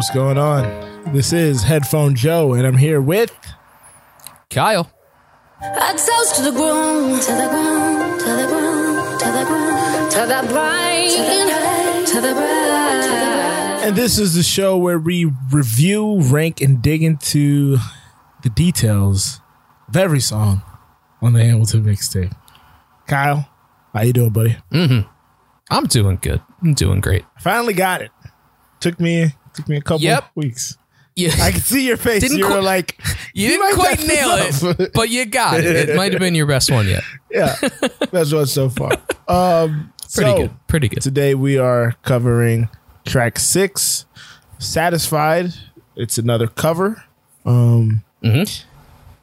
what's going on? This is Headphone Joe, and I'm here with Kyle. I toast to the ground, to the ground, to the ground, to the ground, to the bright, to the bright. And this is the show where we review, rank, and dig into the details of every song on the Hamilton mixtape. Kyle, how you doing, buddy? Mm-hmm. I'm doing good. I'm doing great. I finally got it. Took me took me a couple Yep. weeks. Yeah, I can see your face. Didn't you were qu- like, you didn't quite nail it, but you got it. It might have been your best one yet. yeah, that's one so far. Um, Pretty so, good. Pretty good. Today we are covering track six, "Satisfied." It's another cover. Um, Mhm.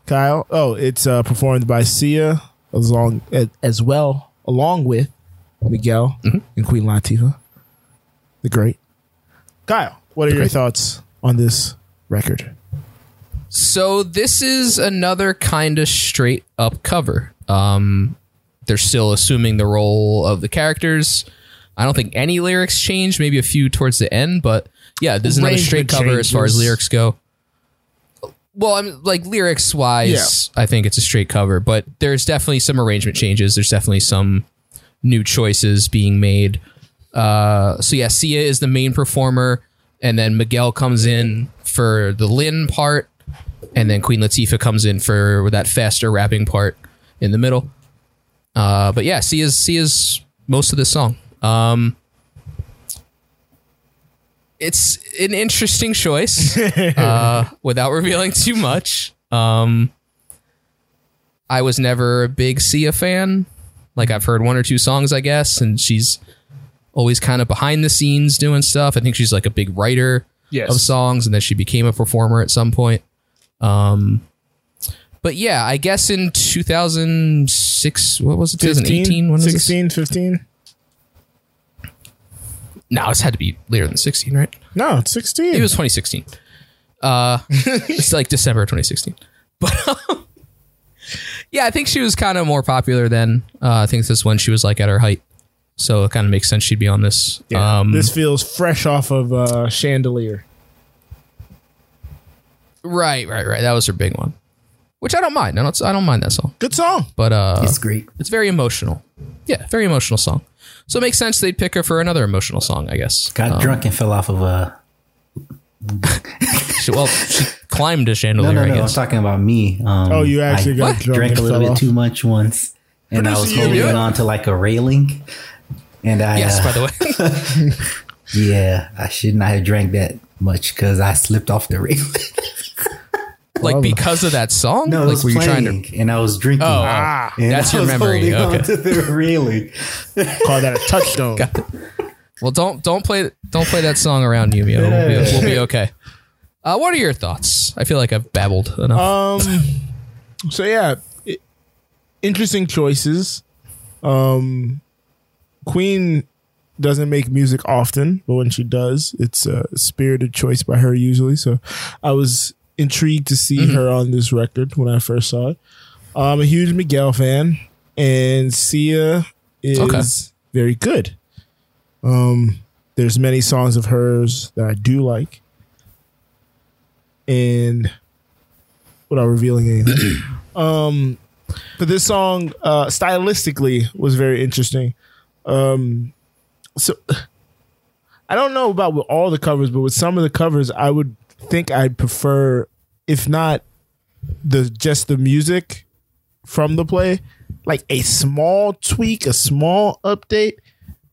Kyle. Oh, it's uh, performed by Sia along as well, along with Miguel Mm-hmm. and Queen Latifah, the great. Kyle, what are your thoughts on this record? So this is another kind of straight up cover. Um, they're still assuming the role of the characters. I don't think any lyrics change. Maybe a few towards the end, but yeah, this is another straight cover as far as lyrics go. Well, I'm like lyrics wise, I think it's a straight cover, but there's definitely some arrangement changes. There's definitely some new choices being made. Uh, so yeah, Sia is the main performer, and then Miguel comes in for the Lin part, and then Queen Latifah comes in for that faster rapping part in the middle. Uh, but yeah, Sia's Sia's most of this song. Um, it's an interesting choice, uh, without revealing too much. Um, I was never a big Sia fan. Like I've heard one or two songs, I guess, and she's always kind of behind the scenes doing stuff. I think she's like a big writer Yes. of songs, and then she became a performer at some point. Um, but yeah, I guess in 2006, what was it? 2018? When was 16, 15? No, it's had to be later than 16, right? No, it's 16. It was 2016. Uh, it's like December 2016. But um, yeah, I think she was kind of more popular then. Uh, I think this is when she was like at her height. So it kind of makes sense she'd be on this. Yeah, um, this feels fresh off of uh, Chandelier. right, right, right. That was her big one, which I don't mind. I don't, I don't mind that song. Good song. But uh, It's great. it's very emotional. Yeah, very emotional song. So it makes sense they'd pick her for another emotional song, I guess. Got Um, drunk and fell off of a. She, well, she climbed a No, chandelier, no, I no. I'm talking about me. Um, Oh, you actually I got What? drunk drank and a little fell bit off. too much once, and I was holding on to like a railing. And I, Yes, uh, by the way. yeah, I should not have drank that much because I slipped off the ring. like because of that song? no, it like was were you trying to and I was drinking. Oh, Ah, and that's I your was memory. holding Okay. to the railing. Call that a touchstone. Well, don't don't play don't play that song around you, Mio. We'll be, we'll be okay. Uh, what are your thoughts? I feel like I've babbled enough. Um. So yeah, i- interesting choices. Um, Queen doesn't make music often, but when she does, it's a spirited choice by her usually. So I was intrigued to see her on this record when I first saw it. I'm a huge Miguel fan, and Sia is Okay. very good. Um, there's many songs of hers that I do like, and without revealing anything. um, but this song, uh, stylistically, was very interesting. Um, so I don't know about with all the covers, but with some of the covers, I would think I'd prefer, if not the just the music from the play, like a small tweak, a small update.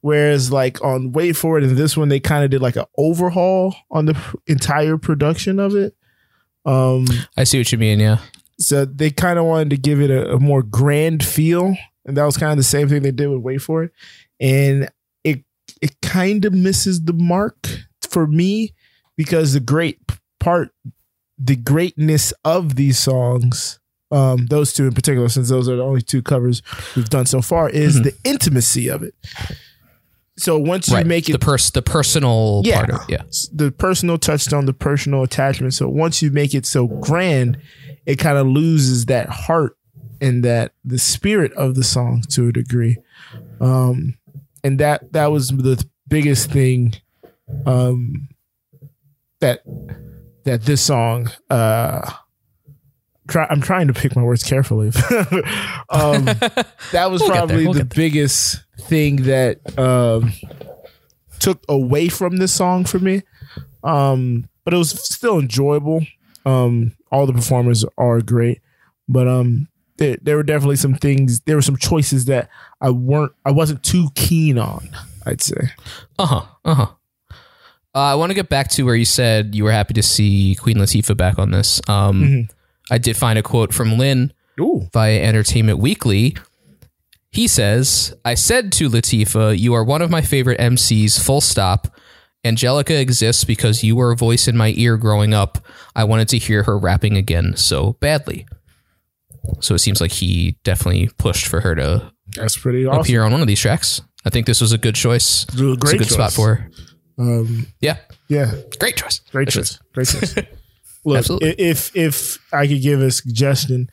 Whereas, like on Wait For It and this one, they kind of did like an overhaul on the entire production of it. Um, I see what you mean. Yeah. so they kind of wanted to give it a, a more grand feel, and that was kind of the same thing they did with Wait For It, and it it kind of misses the mark for me because the great part, the greatness of these songs, um, those two in particular, since those are the only two covers we've done so far, is the intimacy of it. So once you make it the pers the personal Yeah. part of it. Yeah. the personal touchstone, the personal attachment. So once you make it so grand, it kind of loses that heart and that the spirit of the song to a degree. Um, and that that was the biggest thing. Um, that that this song uh try, I'm trying to pick my words carefully. um, that was We'll probably we'll the biggest thing that um, took away from this song for me. Um, but it was still enjoyable. Um, all the performers are great, but um, there, there were definitely some things. There were some choices that I weren't. I wasn't too keen on. I'd say. Uh huh. Uh huh. I want to get back to where you said you were happy to see Queen Latifah back on this. Um, I did find a quote from Lin Ooh. via Entertainment Weekly. He says, I said to Latifah, You are one of my favorite MCs, full stop. Angelica exists because you were a voice in my ear growing up. I wanted to hear her rapping again so badly. So it seems like he definitely pushed for her to That's pretty awesome. appear on one of these tracks. I think this was a good choice. It was a It's a great good spot for her. Um, Yeah, yeah, great choice. great choice. Great choice. Look, Absolutely. if if I could give a suggestion,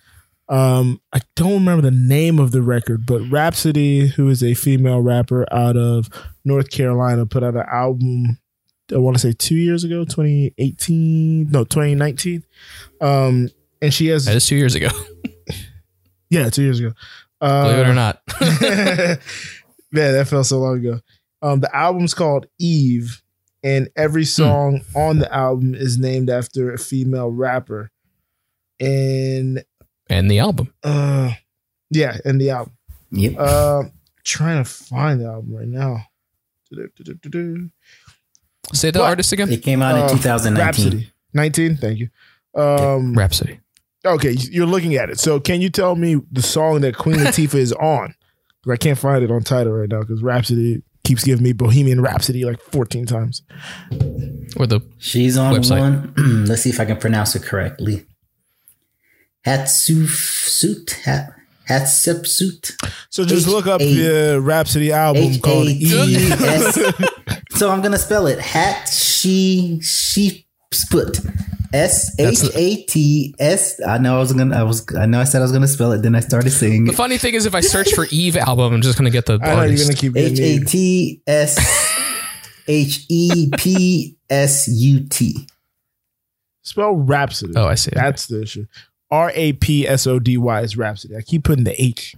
um, I don't remember the name of the record, but Rapsody, who is a female rapper out of North Carolina, put out an album. I want to say two years ago, 2018, no, 2019. Um, and she has, That is two years ago. yeah, two years ago. Uh, Believe it or not. yeah, that felt so long ago. Um, the album's called Eve, and every song on the album is named after a female rapper. And and the album. uh, yeah, and the album. Yep. Uh, trying to find the album right now. Du-du-du-du-du. Say the What? artist again. It came out Uh, in 2019. Rapsody. 19, thank you. Um, Rapsody. Okay, you're looking at it. So, can you tell me the song that Queen Latifah is on? 'Cause I can't find it on title right now because Rhapsody keeps giving me Bohemian Rhapsody like 14 times. Or the She's on Website. one. Let's see if I can pronounce it correctly. Hatsufsuit. Hat, Hatsupsuit. So just H- look up A- the Rapsody album H called A T E. S. So I'm gonna spell it. Hat she she split. S H A T S. I know I was gonna. I was. I know I said I was gonna spell it. Then I started saying the funny thing is, if I search for Eve album, I'm just gonna get the I know you're gonna keep H getting A T S H E P S U T. spell Rhapsody. Oh, I see. That's the issue. R A P S O D Y is Rapsody. I keep putting the H.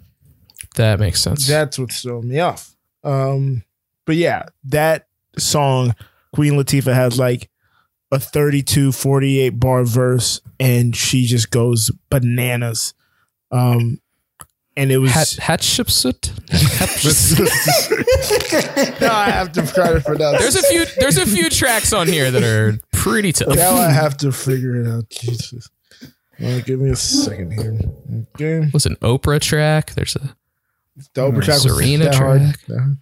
that makes sense. That's what's throwing me off. Um, but yeah, that song, Queen Latifah has like a 32, 48 bar verse, and she just goes bananas. Um, and it was Hat Hatshepsut. no, I have to try to pronounce. There's a few. There's a few tracks on here that are pretty tough. now I have to figure it out. Jesus. Uh, give me a second here. Okay. Was an Oprah track. There's a The Oprah track was Serena that track. That hard.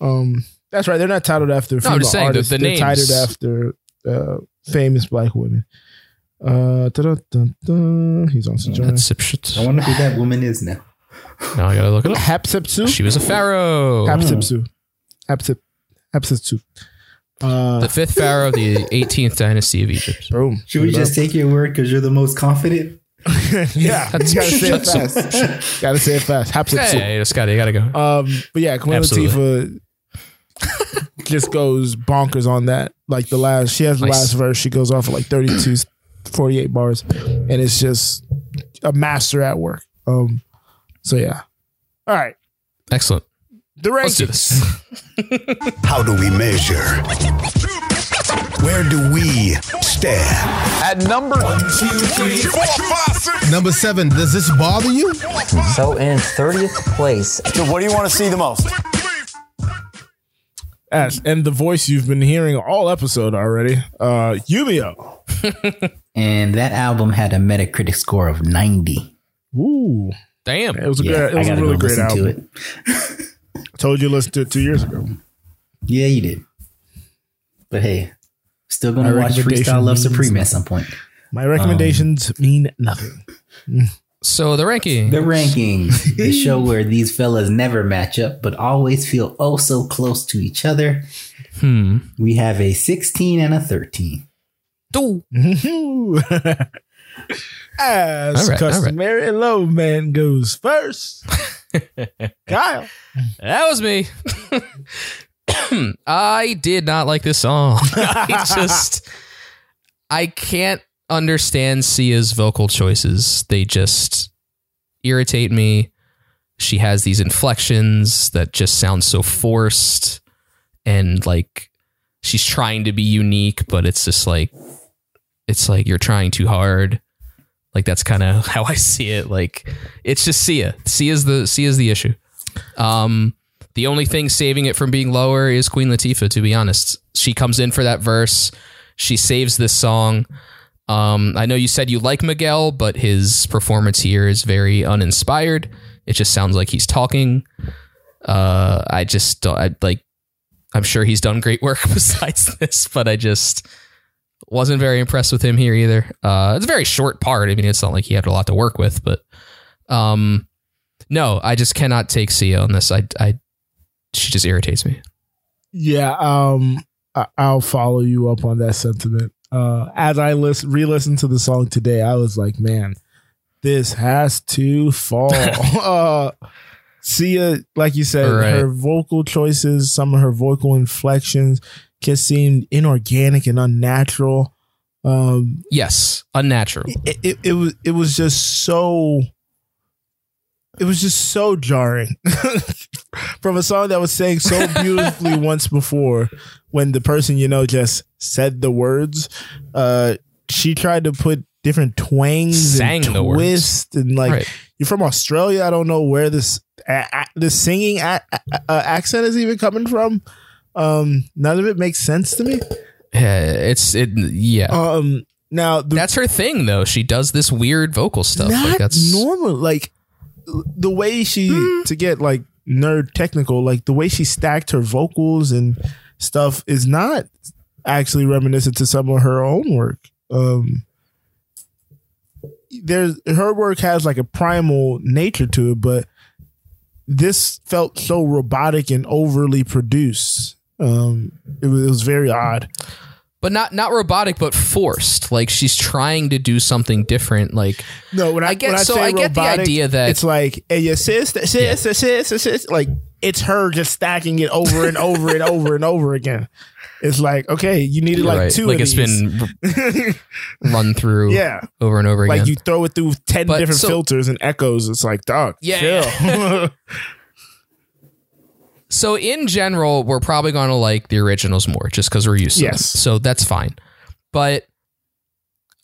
Um, that's right. They're not titled after. No, I'm just saying the- artists. the They're names. titled after uh, famous black women. Uh, he's on Sojourner. Hatshepsut. I wonder who that woman is now. Now I gotta look it up. Hatshepsut. She was a pharaoh. Hatshepsut. Hatshep- Hatshepsut. Uh, the fifth pharaoh of the 18th dynasty of Egypt. boom. Should we just take your word because you're the most confident? yeah, you gotta say it Hatshepsut. fast. gotta say it fast. Hatshepsut. Hey, you just gotta, you gotta go. Um, but yeah, Queen Absolutely. Latifah just goes bonkers on that. Like the last, she has the Nice. last verse. She goes off for like 32, 48 bars, and it's just a master at work. Um, so yeah. All right, Excellent. the Let's do rankings. this. How do we measure? Where do we stand? At number Number seven, does this bother you? So in 30th place, So what do you want to see the most? Yes, and the voice you've been hearing all episode already, uh, Yumio. And that album had a Metacritic score of 90. Ooh, Damn. it was a Yeah, great, it was a really great listen to album. it. I told you to listen to it two years ago. Yeah, you did. But hey, still gonna watch recommendation Freestyle Love means Supreme at some point. My recommendations mean nothing. So the ranking. The rankings, the show where these fellas never match up, but always feel oh so close to each other. Hmm. We have a 16 and a 13. Ooh. As All right, all right. customary, low man goes first. Kyle. That was me. I did not like this song. I just I can't understand Sia's vocal choices. They just irritate me. She has these inflections that just sound so forced and like she's trying to be unique, but it's just like it's like you're trying too hard. Like that's kind of how I see it. Like it's just Sia. Sia's the Sia's the issue. Um, the only thing saving it from being lower is Queen Latifah. To be honest, she comes in for that verse. She saves this song. Um, I know you said you like Miguel, but his performance here is very uninspired. It just sounds like he's talking. Uh, I just don't I, like. I'm sure he's done great work besides this, but I just wasn't very impressed with him here either. Uh, it's a very short part. I mean, it's not like he had a lot to work with, but um, no, I just cannot take Sia on this. I, I, she just irritates me. Yeah, um, I- I'll follow you up on that sentiment. Uh, as I listen, re-listened to the song today, I was like, man, this has to fall. uh, Sia, like you said, Right. her vocal choices, some of her vocal inflections, just seemed inorganic and unnatural. Um, Yes, unnatural. it, it, it was it was just so it was just so jarring from a song that was saying so beautifully once before when the person you know just said the words uh she tried to put different twangs Sang and the words. twists and like Right. you're from australia i don't know where this a, a, this singing a, accent is even coming from um none of it makes sense to me Yeah, it's it. Yeah, um now the that's her thing though. She does this weird vocal stuff. not like that's normal. Like the way she to get like nerd technical, like the way she stacked her vocals and stuff is not actually reminiscent to some of her own work. Um there's her work has like a primal nature to it, but this felt so robotic and overly produced. Um it was, it was very odd. but not not robotic, but forced. Like she's trying to do something different. Like No, when I, I get- when I so I get the idea that- it's like hey, your sister, sister, sister, sister, like it's her just stacking it over and over and over and over again. It's like okay, you needed like right, two like of it's these. been run through. Yeah. over and over again. like you throw it through ten But different so- filters and echoes. It's like dog, Yeah. chill. So in general, we're probably going to like the originals more just because we're used to Yes. them. So that's fine. But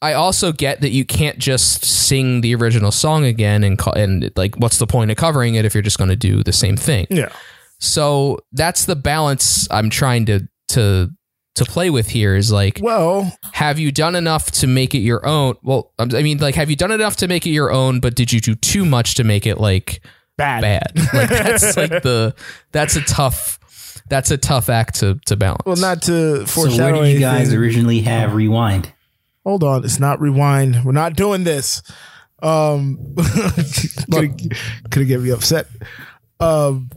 I also get that you can't just sing the original song again and co- and like what's the point of covering it if you're just going to do the same thing? yeah, So that's the balance I'm trying to to to play with here is like well, have you done enough to make it your own? Well, I mean like have you done enough to make it your own but did you do too much to make it like bad, bad. Like that's like the that's a tough that's a tough act to to balance. Well, not to So foreshadow where did you guys anything. originally have rewind? Hold on, it's not rewind. We're not doing this. Um, could could get me upset. Um,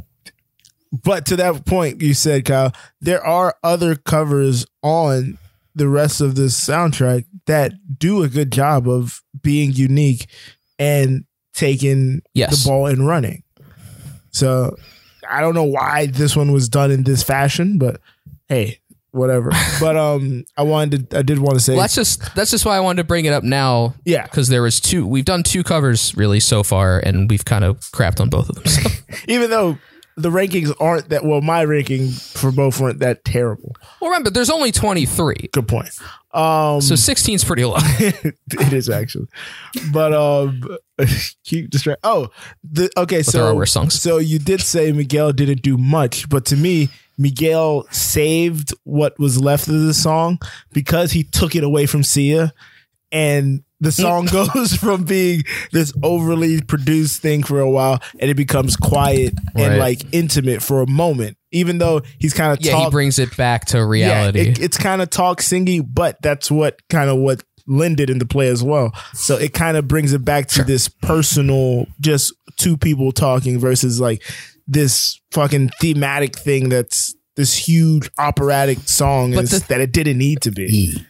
but to that point, you said, Kyle, there are other covers on the rest of this soundtrack that do a good job of being unique and taking Yes. the ball and running. So I don't know why this one was done in this fashion, but hey, whatever. but um, I wanted to, I did want to say, Well, that's just that's just why I wanted to bring it up now. Yeah. because there was two. We've done two covers really so far, and we've kind of crapped on both of them. So. even though the rankings aren't that well, my ranking for both weren't that terrible. well, remember, there's only 23, Good point. Um, so 16 is pretty low. it is actually, but um, keep distract. Oh, the okay. there so are worse songs. So you did say Miguel didn't do much, but to me, Miguel saved what was left of the song because he took it away from Sia, and the song goes from being this overly produced thing for a while, and it becomes quiet and like intimate for a moment. Even though he's kind of yeah, he brings it back to reality. yeah, it, it's kind of talk singy, but that's what kind of what lended into play as well. So it kind of brings it back to this personal, just two people talking versus like this fucking thematic thing that's this huge operatic song is, the, that it didn't need to be.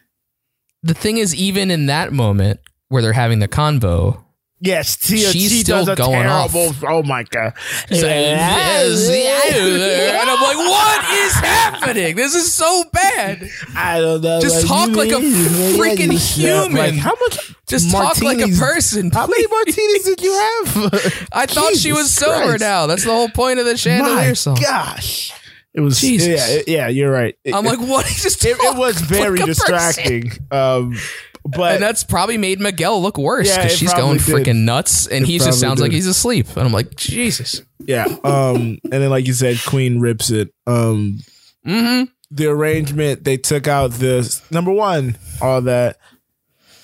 The thing is, even in that moment where they're having the convo, Yes, Tia, She's she still does a going off. terrible. Oh my god! Like, "Yes, yeah." and I'm like, what is happening? This is so bad. I don't know. Just talk like a freaking human. Like how much? Just talk like a martinis- person. How many martinis did you have? I thought she was sober Christ. now. That's the whole point of the chandelier My song. gosh, it was. Jesus. Yeah, yeah, you're right. It, I'm like, what? He just it, it was very like distracting. Um, but And that's probably made Miguel look worse because it she's going freaking nuts, and It he just sounds like he's asleep. And I'm like, Jesus. yeah. Um, and then like you said, Queen rips it. Um, Mm-hmm. the arrangement they took out the number one, all that.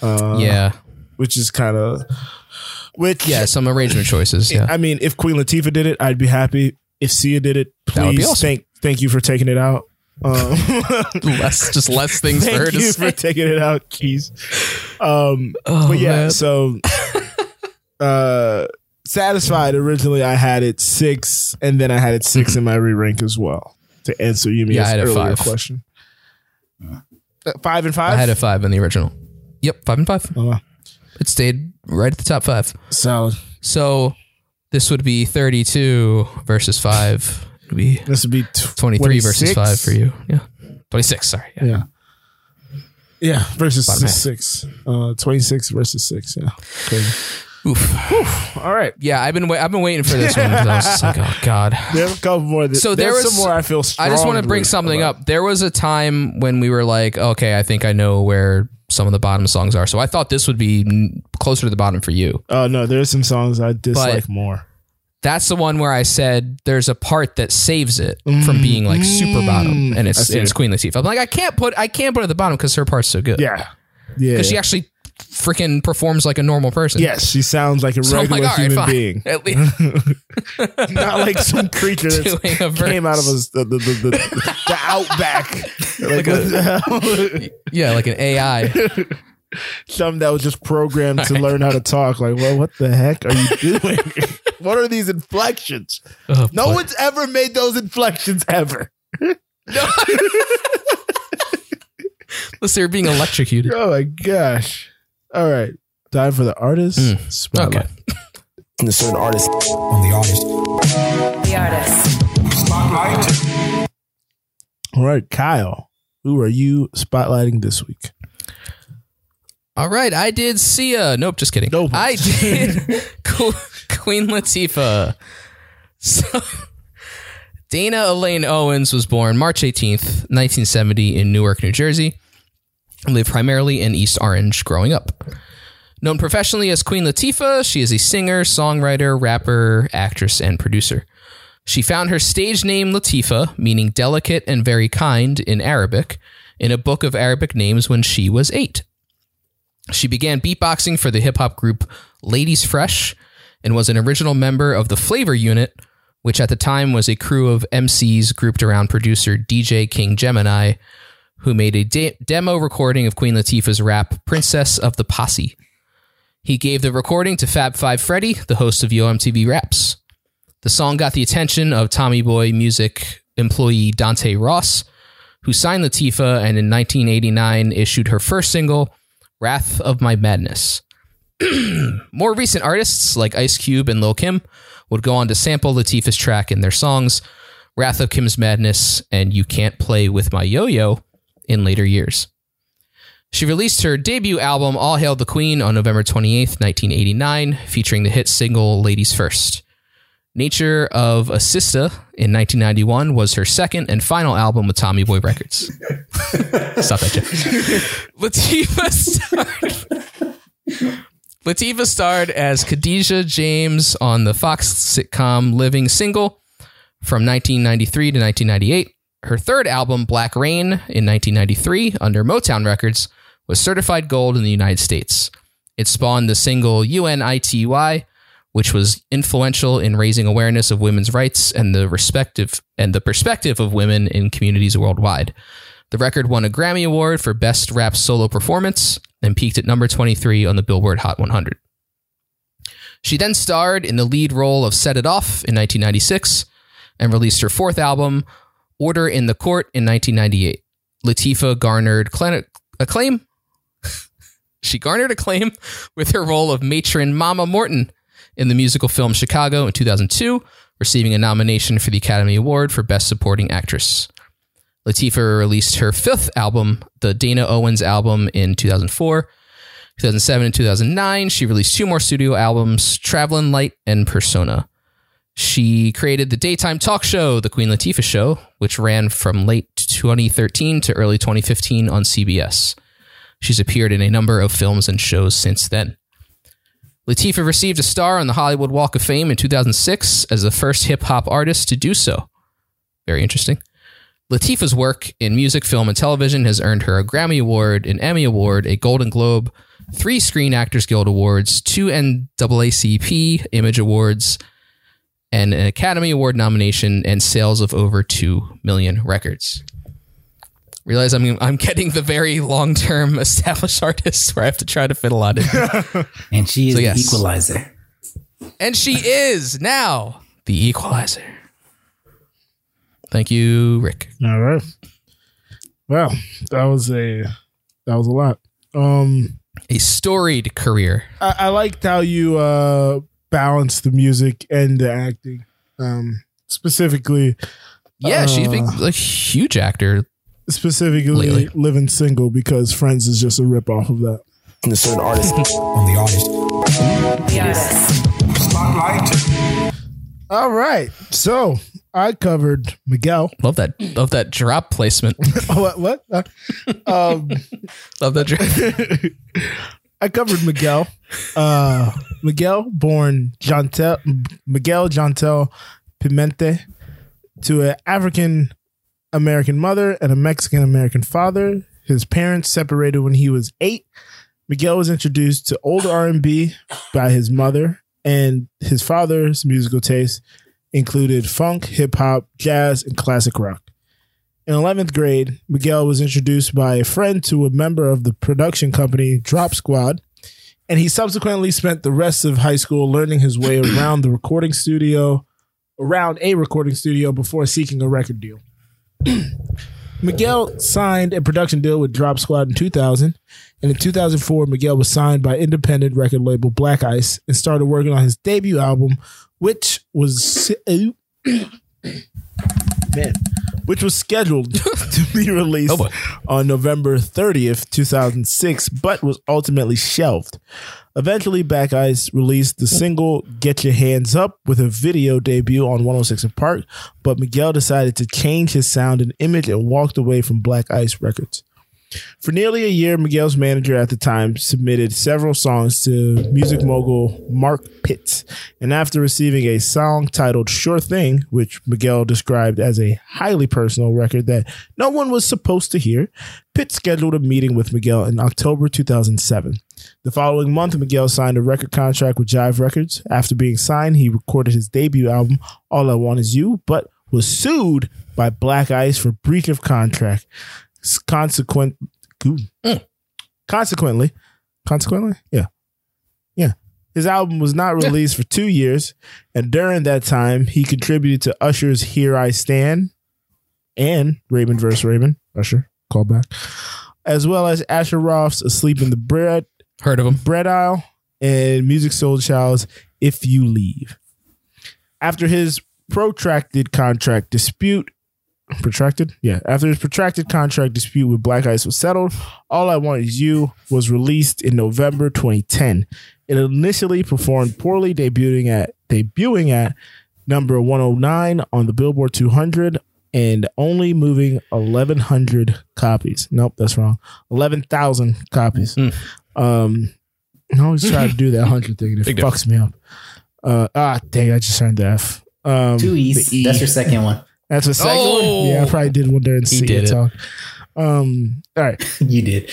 Uh, yeah, which is kind of which yeah. Some arrangement choices. Yeah, I mean, if Queen Latifah did it, I'd be happy. If Sia did it, That would be please awesome. thank thank you for taking it out. Um, less just less things for her thank to you say. for taking it out, Keys. Um, Oh, but yeah, man. so uh, satisfied. Originally, I had it six, and then I had it six in my re rank as well. To answer Yumi's Yeah, I had earlier five. question, Uh, five and five. I had a five in the original. Yep, five and five. Wow. It stayed right at the top five. solid. So this would be 32 versus five. Would be This would be t- 23 versus five for you. Yeah, 26. Sorry. Yeah. Yeah. Yeah, versus six. Uh, 26 versus six. Yeah. Crazy. Oof. All right. Yeah, I've been wait- I've been waiting for this one. I was just like, oh god. There are a couple more. That, So there there's was some more I feel strong. I just want to bring something about. up. There was a time when we were like, okay, I think I know where some of the bottom songs are. So I thought this would be mm, closer to the bottom for you. Oh, no. There's some songs I dislike more. That's the one where I said there's a part that saves it from being like super bottom, and Mm. It's see it's it. Queen Latifah. I'm like, I can't put I can't put it at the bottom because her part's so good. Yeah. Yeah. because she actually freaking performs like a normal person. yes, she sounds like a So regular like, all right, human being. At least Not like some creature that a came out of us, the, the, the, the, outback. Like, the hell? yeah, like an AI. Something that was just programmed to learn how to talk. Like, well, what the heck are you doing? what are these inflections? Oh, No boy. one's ever made those inflections ever. Unless they were being electrocuted. Oh my gosh. All right. Time for the artist Mm. spotlight. Okay. A certain artist on the artist. The artist. Spotlight. All right, Kyle. Who are you spotlighting this week? All right, I did Sia. Nope, just kidding. Nope. I did Queen Latifah. So, Dana Elaine Owens was born March 18th, 1970, in Newark, New Jersey. And lived primarily in East Orange growing up. Known professionally as Queen Latifah, she is a singer, songwriter, rapper, actress, and producer. She found her stage name Latifah, meaning delicate and very kind in Arabic, in a book of Arabic names when she was eight. She began beatboxing for the hip hop group Ladies Fresh and was an original member of the Flavor Unit, which at the time was a crew of MCs grouped around producer DJ King Gemini, who made a de- demo recording of Queen Latifah's rap Princess of the Posse. He gave the recording to Fab Five Freddy, the host of Yo MTV Raps. The song got the attention of Tommy Boy Music employee Dante Ross, who signed Latifah and in 1989 issued her first single, Wrath of My Madness. More recent artists like Ice Cube and Lil Kim would go on to sample Latifah's track in their songs, Wrath of Kim's Madness and You Can't Play With My Yo Yo, in later years. She released her debut album, All Hail the Queen, on November 28th, 1989, featuring the hit single Ladies First. Nature of a Sista in 1991 was her second and final album with Tommy Boy Records. Stop that, Jeff. Latifah starred. Latifah starred as Khadijah James on the Fox sitcom Living Single from 1993 to 1998. Her third album, Black Reign, in 1993, under Motown Records, was certified gold in the United States. It spawned the single UNITY, which was influential in raising awareness of women's rights and the respective and the perspective of women in communities worldwide. The record won a Grammy Award for Best Rap Solo Performance and peaked at number 23 on the Billboard Hot 100. She then starred in the lead role of Set It Off in 1996 and released her fourth album, Order in the Court, in 1998. Latifah garnered acclaim She garnered acclaim with her role of matron Mama Morton in the musical film Chicago in 2002, receiving a nomination for the Academy Award for Best Supporting Actress. Latifah released her fifth album, the Dana Owens album, in 2004. 2007 and 2009, she released two more studio albums, Travelin' Light and Persona. She created the daytime talk show, The Queen Latifah Show, which ran from late 2013 to early 2015 on CBS. She's appeared in a number of films and shows since then. Latifah received a star on the Hollywood Walk of Fame in 2006 as the first hip hop artist to do so. Very interesting. Latifah's work in music, film, and television has earned her a Grammy Award, an Emmy Award, a Golden Globe, three Screen Actors Guild Awards, two NAACP Image Awards, and an Academy Award nomination, and sales of over 2 million records. Realize I'm, I'm getting the very long term established artist where I have to try to fit a lot in. And she is So, the equalizer. and she is now the equalizer. Thank you, Rick. All right. Well, that was a that was a lot. Um, A storied career. I, I liked how you uh balanced the music and the acting. Um, specifically, Yeah, she's been Uh. a huge actor. Specifically Lately. living single because Friends is just a rip off of that. And a certain artist on the artist. Spotlight. All right, so I covered Miguel. Love that. Love that drop placement. what? What? Uh, um, Love that drop. I covered Miguel. Uh, Miguel, born Jontel, Miguel Jontel Pimentel, to an African American mother and a Mexican American father. His parents separated when he was eight. Miguel was introduced to old R and B by his mother, and his father's musical taste included funk, hip hop, jazz, and classic rock. In 11th grade, Miguel was introduced by a friend to a member of the production company Drop Squad, and he subsequently spent the rest of high school learning his way around the recording studio, around a recording studio before seeking a record deal. Miguel signed a production deal with Drop Squad in 2000, and in 2004, Miguel was signed by independent record label Black Ice and started working on his debut album, which was man, which was scheduled to be released Oh, on November 30th, 2006, but was ultimately shelved. Eventually, Black Ice released the single Get Your Hands Up with a video debut on 106 & Park, but Miguel decided to change his sound and image and walked away from Black Ice Records. For nearly a year, Miguel's manager at the time submitted several songs to music mogul Mark Pitts. And after receiving a song titled Sure Thing, which Miguel described as a highly personal record that no one was supposed to hear, Pitts scheduled a meeting with Miguel in October 2007. The following month, Miguel signed a record contract with Jive Records. After being signed, he recorded his debut album, All I Want Is You, but was sued by Black Ice for breach of contract consequent Ooh. Mm. consequently consequently? Yeah. Yeah. His album was not released for two years and during that time he contributed to usher's here i stand and raymond versus raymond usher callback as well as asher roth's asleep in the bread Heard of him. bread aisle and Musiq Soulchild's if you leave. After his protracted contract dispute protracted? Yeah. After his protracted contract dispute with black ice was settled all i want is you was released in november 2010 it initially performed poorly debuting at debuting at number 109 on the billboard 200 and only moving 1100 copies. Nope that's wrong. 11000 copies. Um i always try to do that 100 thing and it Big fucks me up. Uh ah dang i just turned the f. Um Two E's. E. That's your second one. That's a second Oh! one. Yeah, I probably did one during the He CEO did it. talk. Um, all right. You did.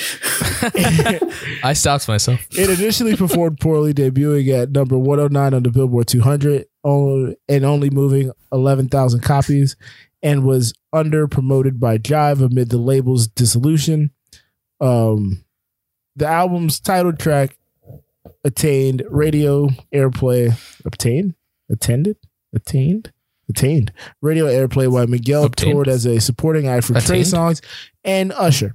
I stopped myself. It initially performed poorly, debuting at number 109 on the Billboard 200 and only moving 11,000 copies, and was under promoted by Jive amid the label's dissolution. Um, the album's title track attained radio airplay. Obtained? Attended? Attained? Attained radio airplay while Miguel Obtained? toured as a supporting act for Trey Attained? Songs and Usher.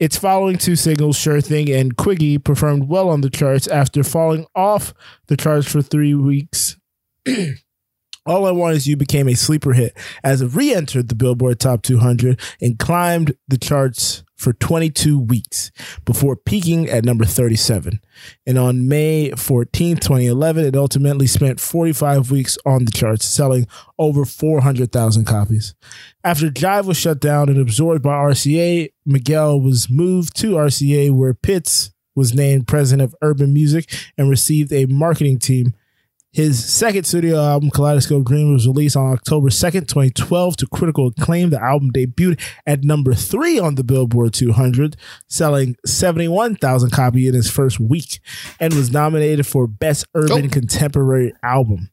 Its following two singles, Sure Thing and Quickie, performed well on the charts after falling off the charts for three weeks. All I Want Is You became a sleeper hit as it re entered the Billboard Top 200 and climbed the charts for 22 weeks before peaking at number 37. And on May 14, 2011, it ultimately spent 45 weeks on the charts, selling over 400,000 copies. After Jive was shut down and absorbed by RCA, Miguel was moved to RCA, where Pitts was named president of urban music and received a marketing team. His second studio album, Kaleidoscope Dream, was released on October 2nd, 2012, to critical acclaim. The album debuted at number three on the Billboard 200, selling 71,000 copies in its first week, and was nominated for Best Urban oh. Contemporary Album.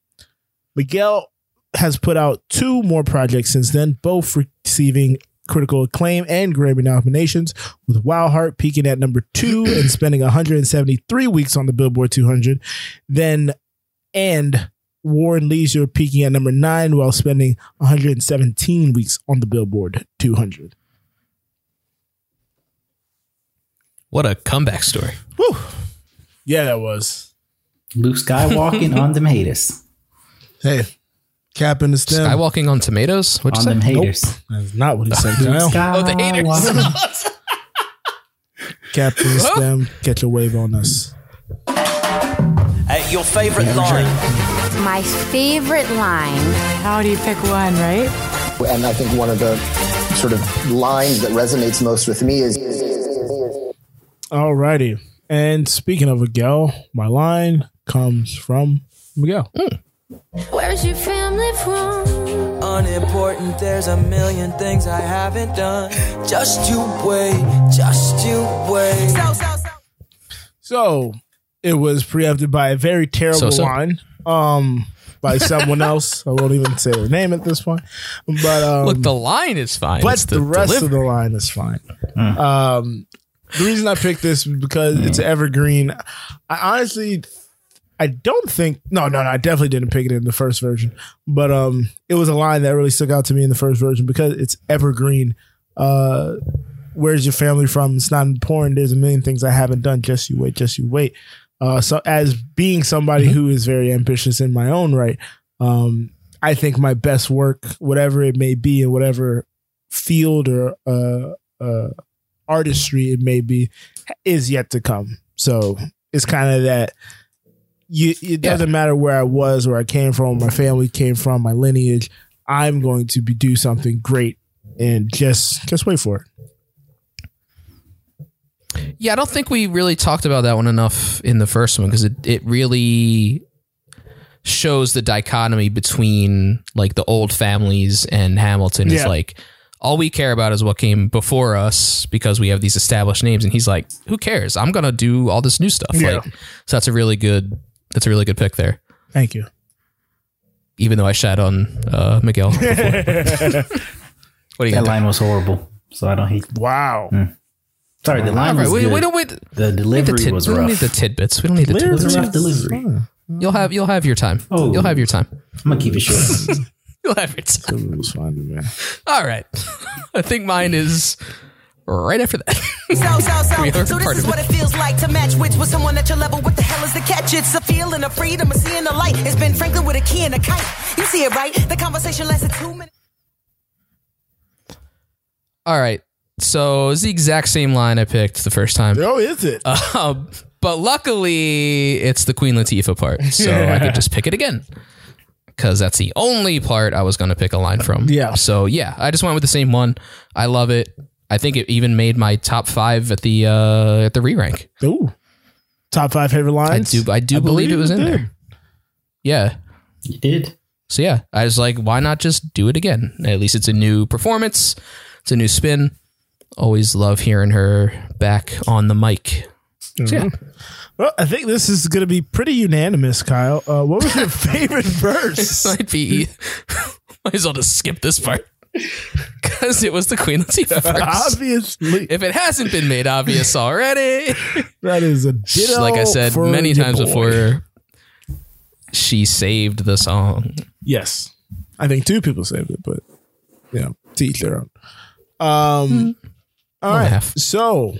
Miguel has put out two more projects since then, both receiving critical acclaim and Grammy nominations, with Wild Heart peaking at number two and spending 173 weeks on the Billboard 200. Then and War and Leisure peaking at number nine while spending 117 weeks on the Billboard 200. What a comeback story. Whew. Yeah, that was. Luke Skywalking on them haters. Hey, cap in the stem. Skywalking on tomatoes? What'd On you them say? haters. That's not what he said, Luke Oh, the haters. Skywalking. Cap in the stem. Catch a wave on us. Uh, your favorite line. My favorite line. How do you pick one, right? And I think one of the sort of lines that resonates most with me is Alrighty. And speaking of a Miguel, my line comes from Miguel. Where's your family from? Unimportant, there's a million things I haven't done. Just you wait, just you wait. So, so, so. So it was preempted by a very terrible So-so. line um, by someone else. I won't even say their name at this point. But um, Look, the line is fine. but It's the, rest of the line is fine. Um, the reason I picked this is because it's evergreen. I honestly, I don't think. No, no, no. I definitely didn't pick it in the first version, but um, it was a line that really stuck out to me in the first version because it's evergreen. Uh, where's your family from? It's not important. There's a million things I haven't done. Just you wait. Just you wait. Uh, so as being somebody who is very ambitious in my own right, um, I think my best work, whatever it may be, in whatever field or uh, uh, artistry it may be, is yet to come. So it's kind of that. You, it doesn't matter where I was, where I came from, my family came from, my lineage. I'm going to be do something great, and just just wait for it. Yeah, I don't think we really talked about that one enough in the first one because it, it really shows the dichotomy between like the old families and Hamilton is Yeah. like all we care about is what came before us because we have these established names and he's like who cares i'm gonna do all this new stuff Yeah. like so that's a really good that's a really good pick there Thank you. even though i shat on uh miguel before. what do you That got line was horrible. So I don't hate. Wow. Sorry, the line All right, was we, good. we don't wait the we, delivery the tid- was we don't need the tidbits we don't need the It was tidbits rough delivery. you'll have you'll have your time Oh. you'll have your time I'm gonna keep it short. you'll have your time It was fine, man. All right. I think mine is right after that. So, so, so, so this is what it feels like to match wits with someone at your level. What the hell is the catch? It's a feeling of freedom, of seeing the light. It's Ben Franklin with a key and a kite. You see it, right? The conversation lasted two minutes. All right. So it's the exact same line I picked the first time. Oh, is it? Um, but luckily, it's the Queen Latifah part. So I could just pick it again. Because that's the only part I was going to pick a line from. Yeah. So yeah, I just went with the same one. I love it. I think it even made my top five at the uh, at the re rank. Ooh. Top five favorite lines. I do I do believe, it was in did. there. Yeah. you did. So yeah, I was like, why not just do it again? At least it's a new performance. It's a new spin. Always love hearing her back on the mic. So yeah. Well, I think this is going to be pretty unanimous, Kyle. Uh, what was your favorite verse? might be. Might as well just skip this part because it was the Queen Latifah verse. Obviously, If it hasn't been made obvious already, that is a ditto like I said many times boy. before, she saved the song. Yes, I think two people saved it, but yeah, to each their own. Um, All right. half. So,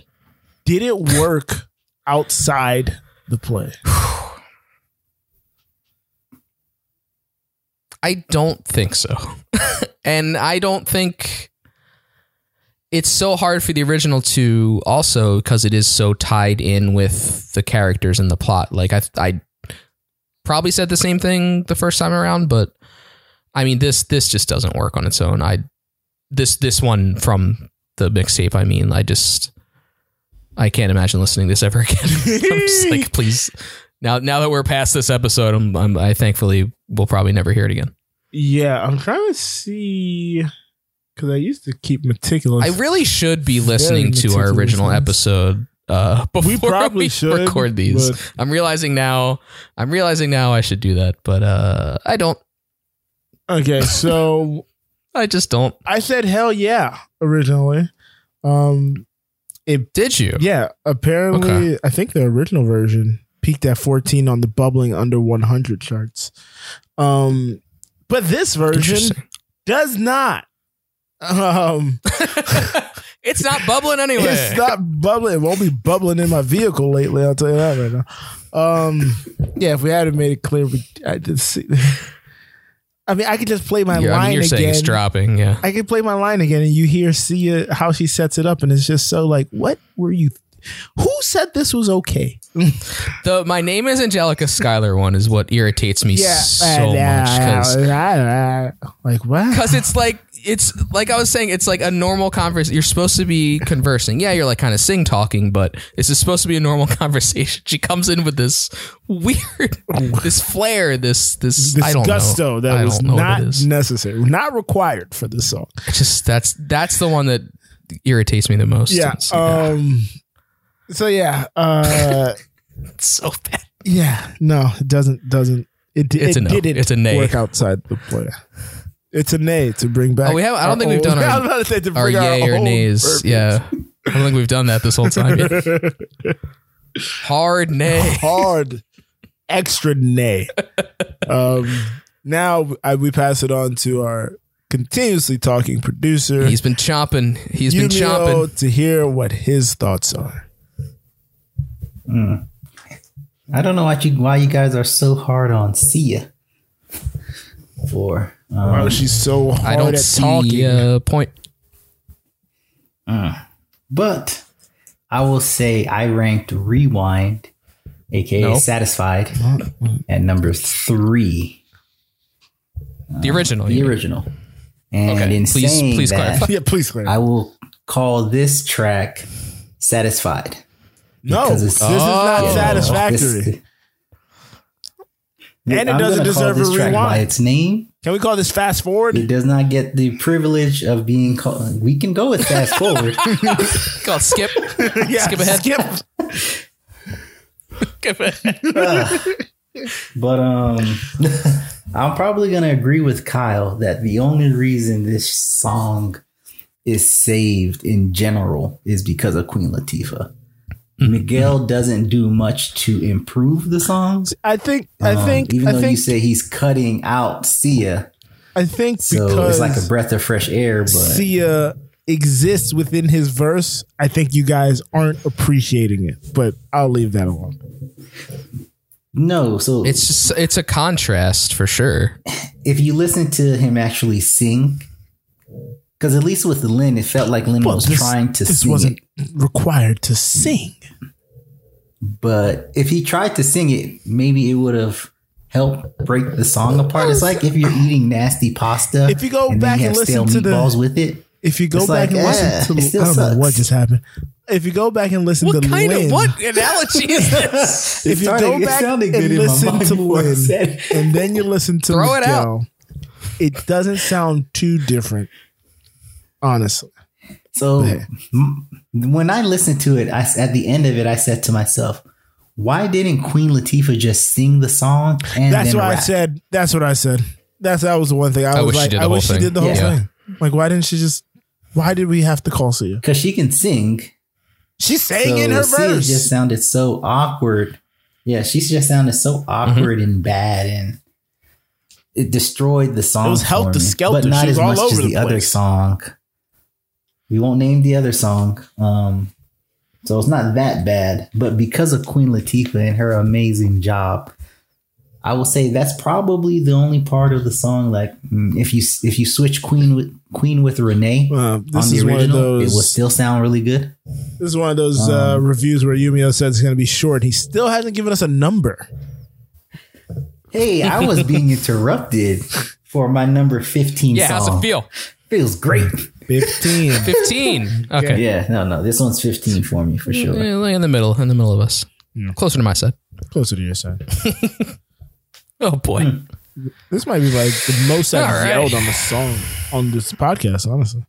did it work outside the play? I don't think so. and I don't think it's so hard for the original to also because it is so tied in with the characters and the plot. Like I I probably said the same thing the first time around, but I mean this this just doesn't work on its own. I this this one from the mixtape, I mean, I just I can't imagine listening to this ever again. I'm just like, please. Now, now that we're past this episode, I'm, I'm, I thankfully will probably never hear it again. Yeah, I'm trying to see because I used to keep meticulous. I really should be listening to our original ones. episode uh, before we probably should, record these. I'm realizing now. I'm realizing now I should do that, but uh, I don't. okay, so I just don't. I said hell yeah originally. Um, it Did you? yeah. Apparently, Okay. I think the original version peaked at 14 on the bubbling under 100 charts. Um, but this version does not. Um, It's not bubbling anyway. It's not bubbling. It won't be bubbling in my vehicle lately. I'll tell you that right now. Um, yeah, if we hadn't made it clear, we, I just see. I mean, I could just play my Yeah, line I mean, you're saying it's dropping. Yeah. I could play my line again, and you hear Sia how she sets it up, and it's just so like, what were you? Who said this was okay? The my name is Angelica Schuyler one is what irritates me so uh, much because like what? because it's like it's like I was saying, it's like a normal conversation. You're supposed to be conversing. Yeah, you're like kind of sing talking, but this is supposed to be a normal conversation. She comes in with this weird, this flair, this this, this I don't gusto know. that I was don't know not necessary, not required for this song. Just that's that's the one that irritates me the most. Yeah. Yeah, Um. So yeah. Uh. it's so bad. yeah. No, it doesn't. Doesn't. It, It's it a no. didn't It's a nay. work outside the play. It's a nay to bring back. Oh, we have. I don't think we've done our, about to say our yay or nays. Yeah, I don't think we've done that this whole time. Yet. Hard nay. hard, extra nay. Um, now I, we pass it on to our continuously talking producer. He's been chomping. He's been Yumio, chomping. to hear what his thoughts are. Hmm. I don't know why you why you guys are so hard on Sia. For um, Why was she so hard I don't at see talking? a point. Hmm. but I will say I ranked Rewind, aka No. Satisfied, at number three, The uh, original. the original. And Okay, in please- saying please that, clarify. yeah, please clarify. I will call this track Satisfied. No, this it's- is not Oh. satisfactory. This- And it I'm doesn't gonna call deserve a this track by rewind. its name. Can we call this fast forward? It does not get the privilege of being called. We can go with fast forward. Called skip. yeah, skip ahead. Skip. Skip ahead. But um, I'm probably gonna agree with Kyle that the only reason this song is saved in general is because of Queen Latifah. Mm-hmm. Miguel doesn't do much to improve the songs. I think. I Um, think. even I though think. you say he's cutting out Sia, I think so because it's like a breath of fresh air. But Sia exists within his verse, I think you guys aren't appreciating it. But I'll leave that alone. no, so It's just it's a contrast for sure. if you listen to him actually sing, because at least with the Lin, it felt like Lin was this, trying to sing. this sing wasn't it. required to sing. But if he tried to sing it, maybe it would have helped break the song apart. It's like if you're eating nasty pasta. If you go then back you and have stale listen to the- meatballs with it. If you go back like, and listen ah, it to, still I don't know what just happened. If you go back and listen What to kind Lin, of what analogy is this? if you started- go back and good in my listen to before Lin, and then you listen to Throw it Miguel, it doesn't sound too different. Honestly, So m- when I listened to it, I, at the end of it, I said to myself, "Why didn't Queen Latifah just sing the song?" And that's then what I said. That's what I said. That's that was the one thing I, I was like. I whole wish she did the whole Yeah. thing. Like, why didn't she just? Why did we have to call Sia? because she can sing. She sang So in her Sia verse. just sounded so awkward. Yeah, she just sounded so awkward and bad, and it destroyed the song. It was helped the me. skelter. but not She as much as the the, other song. We won't name the other song. Um, so it's not that bad. But because of Queen Latifah and her amazing job, I will say that's probably the only part of the song. Like mm, if you if you switch Queen with Queen with Renee Uh, on the is one of original, those- it will still sound really good. This is one of those uh, Um, reviews where Yumio said it's going to be short. He still hasn't given us a number. Hey, I was being interrupted for my number fifteen. Yeah, how's it feel? Feels great. 15. 15. Okay. Yeah, no, no, this one's fifteen for me for sure. Yeah, like in the middle, in the middle of us. Closer to my side. Closer to your side. Oh boy. Hmm. This might be like the most I've All right. yelled on the song on this podcast, honestly.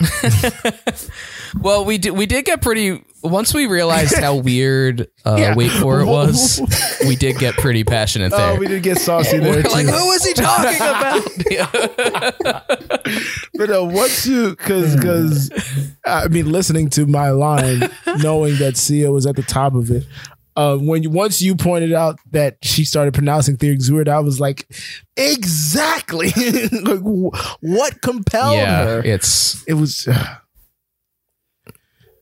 Well, we did we did get pretty once we realized how weird uh, Yeah. wait for it was, we did get pretty passionate there. Oh, we did get saucy there. Too. like, who is he talking about? but uh, once you, because, because, I mean, listening to my line, knowing that Sia was at the top of it, uh, when you, once you pointed out that she started pronouncing things weird, I was like, exactly. like, wh- what compelled yeah, her? it's It was.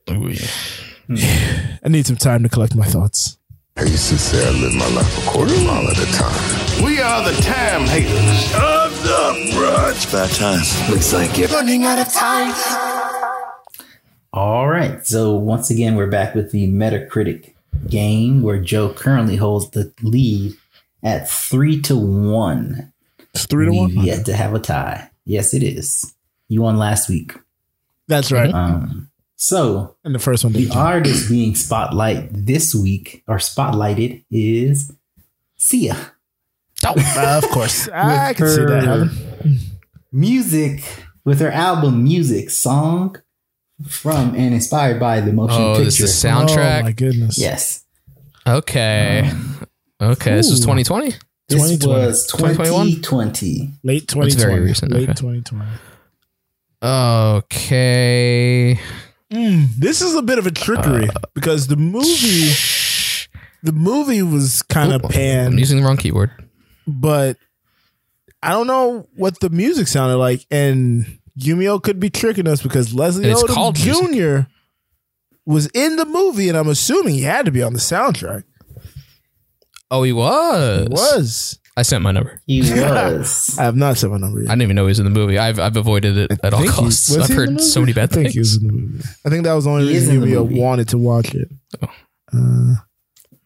I need some time to collect my thoughts. I used to say I live my life a quarter mile at a time. We are the time haters of the brunch. Bad times. Looks like you're running out of time. All right. So once again, we're back with the Metacritic game where Joe currently holds the lead at three to one. It's three to We've one. yet to have a tie. Yes, it is. You won last week. That's right. Um, so and the first one, the artist being spotlight this week or spotlighted is Sia. Uh, of course, I With can see that her. Music with her album "Music" song from and inspired by the motion Oh, picture. this is the soundtrack? Oh my goodness. Yes. okay. okay, this was Ooh. 2020. This 2020. was 2021? 2020. Late That's 2020. very recent, Late okay. 2020. Okay. Mm, this is a bit of a trickery Uh, because the movie, the movie was kind of panned. I'm using the wrong keyword. but I don't know what the music sounded like, and Yumio could be tricking us because Leslie And Odom Jr. was in the movie, and I'm assuming he had to be on the soundtrack. Oh, he was. He was. I sent my number. He was. I have not sent my number yet. I didn't even know he was in the movie. I've I've avoided it at all think he- costs. I've he heard so many bad I think he things. was in the movie. I think that was the only He is reason in the Yumio movie. wanted to watch it. Oh.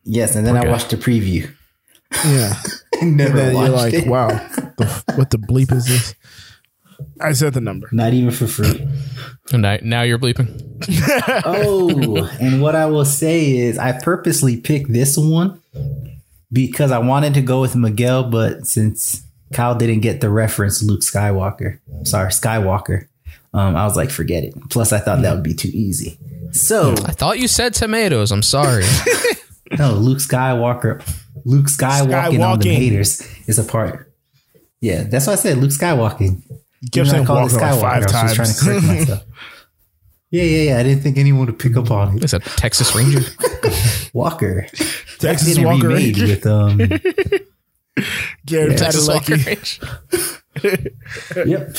Yes, and then Okay. I watched the preview. Yeah. Never and then you're like, it. wow, the, what the bleep is this? I said the number. Not even for free. And now, now you're bleeping. oh, and what I will say is I purposely picked this one because I wanted to go with Miguel, but since Kyle didn't get the reference Luke Skywalker, sorry, Skywalker, um, I was like, forget it. Plus, I thought that would be too easy. So, I thought you said tomatoes. I'm sorry. no, Luke Skywalker, Luke Skywalking on the haters is a part. Yeah, that's why I said Luke Skywalking. kept Even though I saying called it like Skywalker, five I was just trying to correct times. myself. Yeah, yeah, yeah. I didn't think anyone would pick up on it. it. Is a Texas Ranger? Walker. Texas That's Walker remade Ranger. with um Gary Texas Walker Padalecki. Ranger. Yep.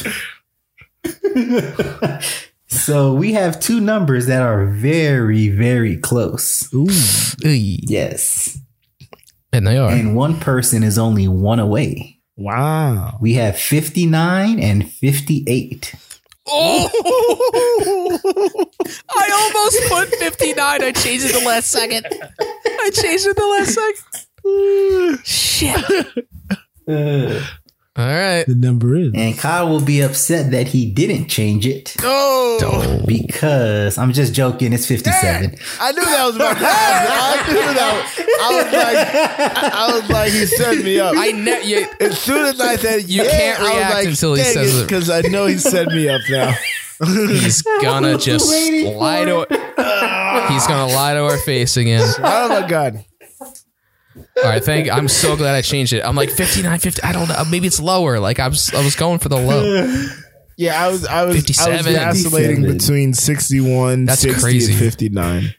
so we have two numbers that are very, very close. Ooh. Yes. And they are. And one person is only one away. Wow. We have 59 and 58. Oh! I almost put 59. I changed it the last second. I changed it the last second. Shit. Uh. All right. The number is. And Kyle will be upset that he didn't change it Oh, because I'm just joking. It's 57. I knew that was about to happen. I knew that. I was like, I, I was like, he set me up. I ne- you, as soon as I said, You yeah, can't I was react like, until he dang says it. because I know he set me up now. he's gonna just lie to He's gonna lie to our face again. Oh my god. All right, thank. I'm so glad I changed it. I'm like 59, 50. I don't know. Maybe it's lower. Like I was, I was going for the low. Yeah, I was, I was, I was 57. vacillating between 61, That's 60, crazy. and 59.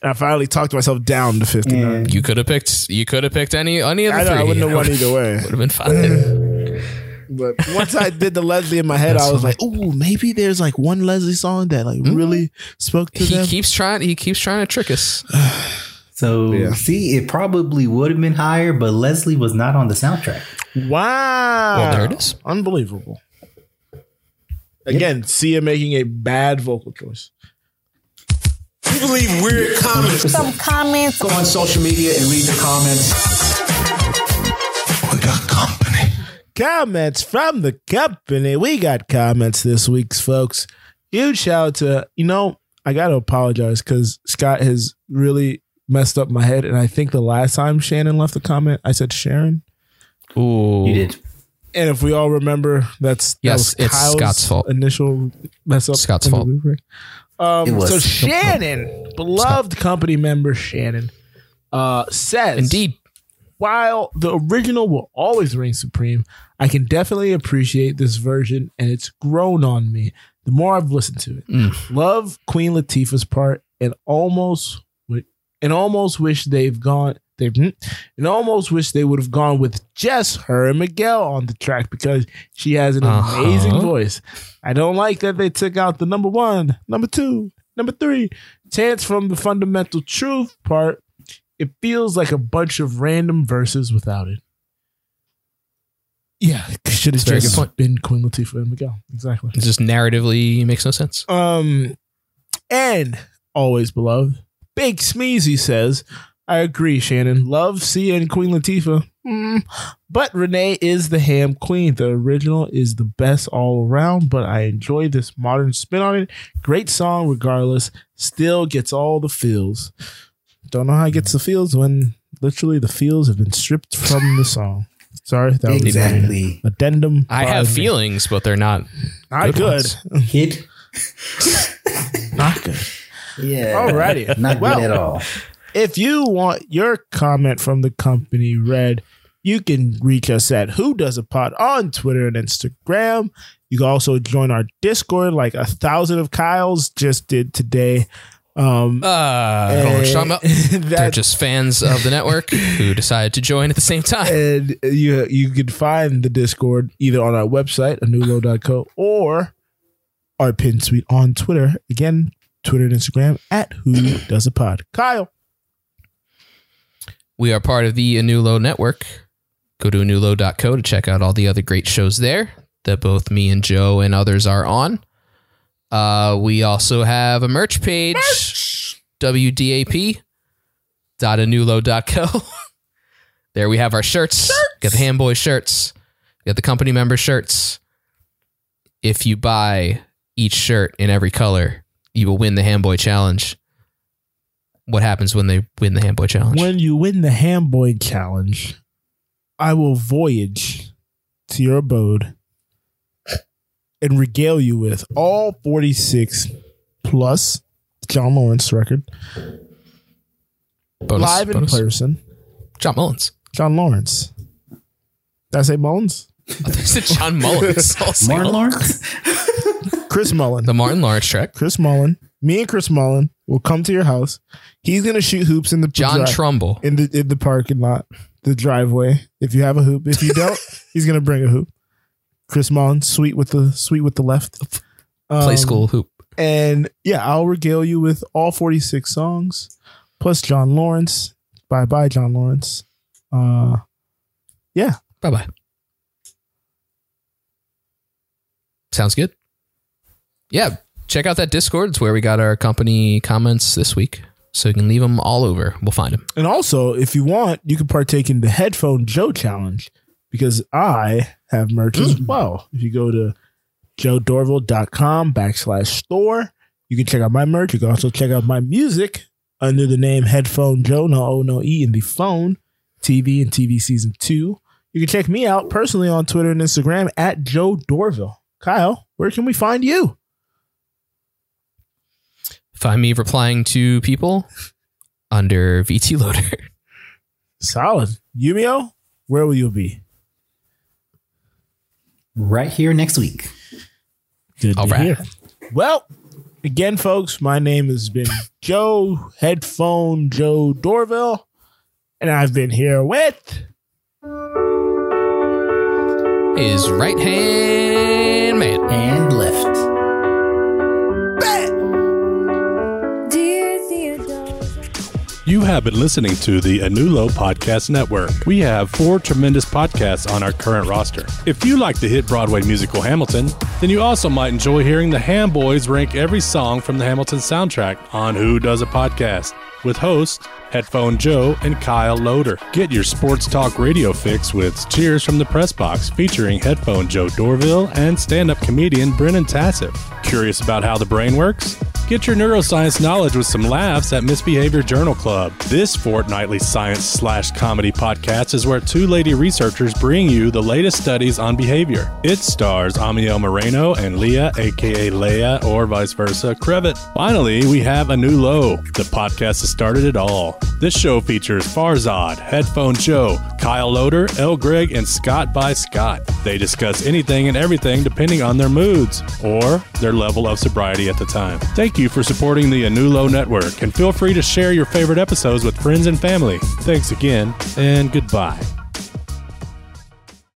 And I finally talked myself down to 59. And You could have picked. You could have picked any any of the I know, three. I wouldn't have won either way. Would have been fine. But once I did the Leslie in my head, I was like, "Ooh, maybe there's like one Leslie song that like mm-hmm. really spoke to He them." keeps trying. He keeps trying to trick us. So Yeah. see, it probably would have been higher, but Leslie was not on the soundtrack. wow, Well, there it is. unbelievable. Again, Sia making a bad vocal choice. You believe weird comments? Some comments. Go on social media and read the comments. We got company. Comments from the company. We got comments this week, folks. Huge shout out to you know I got to apologize because Scott has really messed up my head, and I think the last time Shannon left a comment, I said Sharon. Ooh, You did. And if we all remember, that's that Yes, was it's Kyle's Scott's fault. Initial mess up. Scott's fault. Um, It was. So Shannon, beloved company member Shannon, uh, says indeed. while the original will always reign supreme, I can definitely appreciate this version, and it's grown on me the more I've listened to it. Mm. Love Queen Latifah's part, and almost wi- and almost wish they've gone. They and almost wish they would have gone with just her and Miguel on the track because she has an Uh-huh. amazing voice. I don't like that they took out the number one, number two, number three. Chance from the fundamental truth part it feels like a bunch of random verses without it. Yeah, should have That's a very good just been Queen Latifah and Miguel. Exactly. It just narratively makes no sense. Um, and always beloved, Big Smeezy says, I agree, Shannon. Love Sia and Queen Latifah. Mm, but Renee is the ham queen. The original is the best all around, but I enjoy this modern spin on it. Great song, regardless. Still gets all the feels. Don't know how it gets the feels when literally the feels have been stripped from the song. Sorry, that was Exactly. an addendum. I have me. feelings, but they're not. Not good good. ones. Kid. Not good. Yeah. Alrighty. Not Well, good at all. If you want your comment from the company read, you can reach us at Who Does a Pod on Twitter and Instagram. You can also join our Discord, like a thousand of Kyle's just did today. Um, Uh, don't know what you're talking about. They're just fans of the network who decided to join at the same time. and you you can find the Discord either on our website, anewlow.co, or our pin suite on Twitter. Again, Twitter and Instagram at Who Does a Pod. Kyle. We are part of the Anulo network. Go to anulo.co to check out all the other great shows there that both me and Joe and others are on. Uh, we also have a merch page, wdap.anulo.co. there we have our shirts. Got the Hamboy shirts. Got the company member shirts. If you buy each shirt in every color, you will win the Hamboy challenge. What happens when they win the Hamboy challenge? When you win the Hamboy Challenge, I will voyage to your abode and regale you with all 46 plus John Lawrence record Bonus, live in bonus. person. John Mullins. John Lawrence. Did I say Mullins? I think it's John Mullins. also. Martin Lawrence? Chris Mullin. The Martin Lawrence track. Chris Mullin. Me and Chris Mullin will come to your house. He's gonna shoot hoops in the John dri- Trumbull. in the in the parking lot, the driveway. If you have a hoop, if you don't, he's gonna bring a hoop. Chris Mullin, sweet with the sweet with the left. Play Um, school hoop. And yeah, I'll regale you with all 46 songs plus John Lawrence. Bye bye, John Lawrence. Uh yeah. Bye bye. Sounds good. Yeah, check out that Discord. It's where we got our company comments this week. So you can leave them all over. We'll find them. And also, if you want, you can partake in the Headphone Joe Challenge because I have merch as mm. well. If you go to joedorville.com backslash store, you can check out my merch. You can also check out my music under the name Headphone Joe, no O, no E in the phone, TV and TV season two. You can check me out personally on Twitter and Instagram at Joe Dorville. Kyle, where can we find you? Find me replying to people under VT Loader. Solid. Yumio, where will you be? Right here next week. Good All to right. hear. Well, again, folks, my name has been Joe Headphone Joe Dorville, and I've been here with is right hand man. And left. You have been listening to the Anulo Podcast Network. We have four tremendous podcasts on our current roster. If you like the hit Broadway musical Hamilton, then you also might enjoy hearing the Ham Boys rank every song from the Hamilton soundtrack on Who Does a Podcast with hosts Headphone Joe and Kyle Loader. Get your sports talk radio fix with Cheers from the Press Box featuring Headphone Joe Dorville and stand up comedian Brennan Tassif. Curious about how the brain works? Get your neuroscience knowledge with some laughs at Misbehavior Journal Club. This fortnightly science slash comedy podcast is where two lady researchers bring you the latest studies on behavior. It stars Amiel Moreno and Leah, aka Leia, or vice versa, Crevitt. Finally, we have a new low. The podcast has started it all. This show features Farzad, Headphone Joe, Kyle Loader, L. Greg, and Scott by Scott. They discuss anything and everything depending on their moods or their level of sobriety at the time. You for supporting the Anulo Network and feel free to share your favorite episodes with friends and family. Thanks again and goodbye.